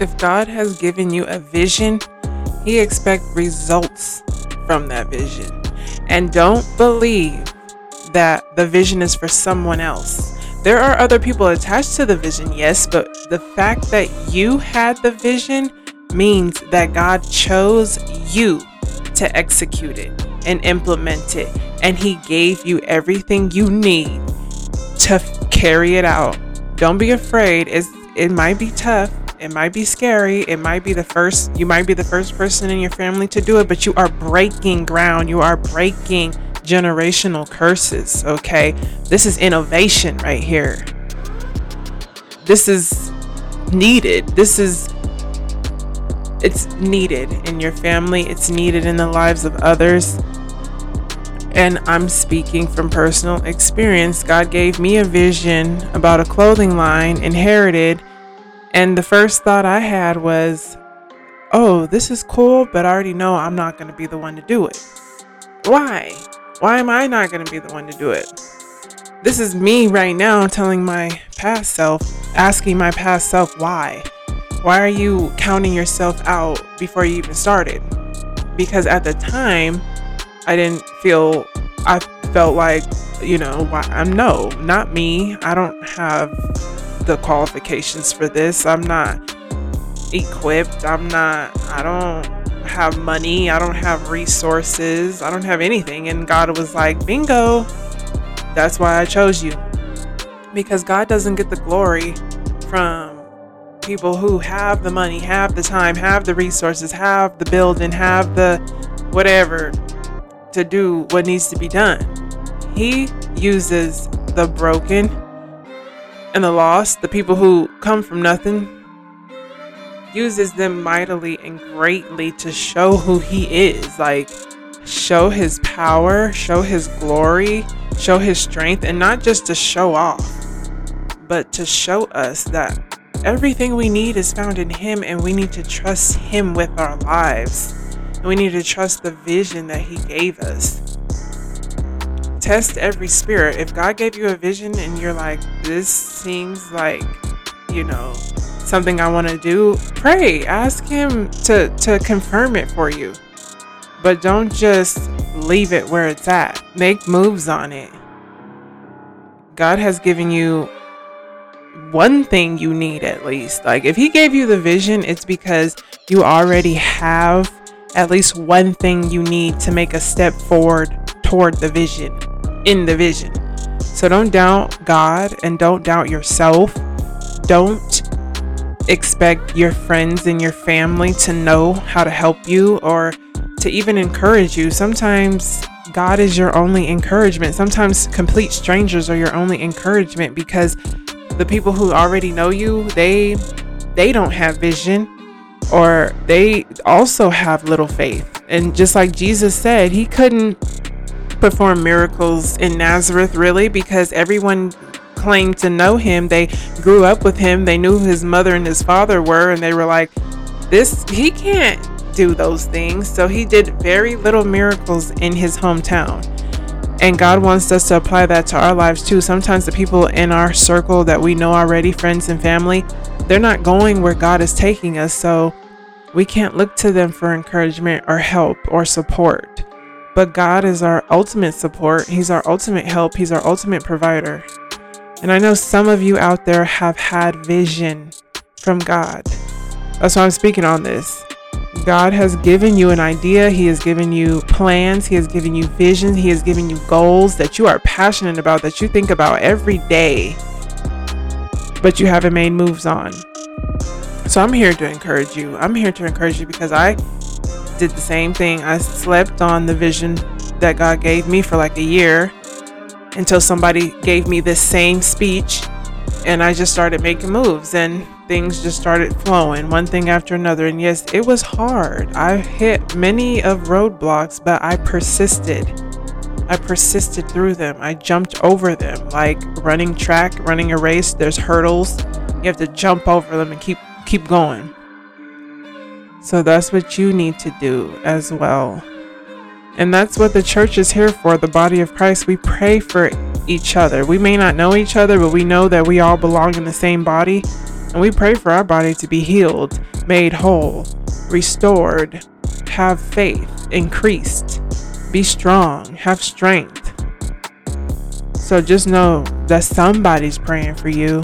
If God has given you a vision, He expects results from that vision. And don't believe that the vision is for someone else. There are other people attached to the vision, yes, but the fact that you had the vision means that God chose you to execute it and implement it. And He gave you everything you need to carry it out. Don't be afraid. It's, it might be tough. It might be scary. It might be the first, you might be the first person in your family to do it, but you are breaking ground. You are breaking generational curses, okay? This is innovation right here. This is needed. This is it's needed in your family, it's needed in the lives of others. And I'm speaking from personal experience. God gave me a vision about a clothing line inherited, and the first thought I had was, oh, this is cool, but I already know I'm not going to be the one to do it. Why? Why am I not going to be the one to do it? This is me right now telling my past self, asking my past self why. Why are you counting yourself out before you even started? Because at the time, I didn't feel, I felt like, you know, why, I'm no, not me. I don't have the qualifications for this. I'm not equipped. I'm not, I don't have money, I don't have resources, I don't have anything. And God was like, bingo, that's why I chose you. Because God doesn't get the glory from people who have the money, have the time, have the resources, have the building, have the whatever to do what needs to be done. He uses the broken and the lost, the people who come from nothing, uses them mightily and greatly to show who he is. Like, show his power, show his glory, show his strength, and not just to show off, but to show us that everything we need is found in him and we need to trust him with our lives. And we need to trust the vision that he gave us. Test every spirit. If God gave you a vision and you're like, this seems like, you know, something I want to do, pray. Ask Him to, to confirm it for you. But don't just leave it where it's at, make moves on it. God has given you one thing you need at least. Like, if He gave you the vision, it's because you already have at least one thing you need to make a step forward toward the vision, in the vision. So don't doubt God and don't doubt yourself. Don't expect your friends and your family to know how to help you or to even encourage you. Sometimes God is your only encouragement. Sometimes complete strangers are your only encouragement because the people who already know you, they they don't have vision or they also have little faith. And just like Jesus said, he couldn't perform miracles in Nazareth really because everyone claimed to know him. They grew up with him. They knew his mother and his father were, and they were like, this, he can't do those things. So he did very little miracles in his hometown. And God wants us to apply that to our lives too. Sometimes the people in our circle that we know already, friends and family, they're not going where God is taking us. So we can't look to them for encouragement or help or support. But God is our ultimate support. He's our ultimate help. He's our ultimate provider. And I know some of you out there have had vision from God. That's why I'm speaking on this. God has given you an idea, He has given you plans, He has given you visions, He has given you goals that you are passionate about, that you think about every day, but you haven't made moves on. So I'm here to encourage you. I'm here to encourage you because I did the same thing. I slept on the vision that God gave me for like a year until somebody gave me this same speech and I just started making moves and things just started flowing one thing after another. And yes it was hard. I hit many of roadblocks but I persisted. I persisted through them. I jumped over them like running track running a race. There's hurdles. You have to jump over them and keep keep going so that's what you need to do as well. And that's what the church is here for, the body of Christ. We pray for each other. We may not know each other, but we know that we all belong in the same body. And we pray for our body to be healed, made whole, restored, have faith, increased, be strong, have strength. So just know that somebody's praying for you.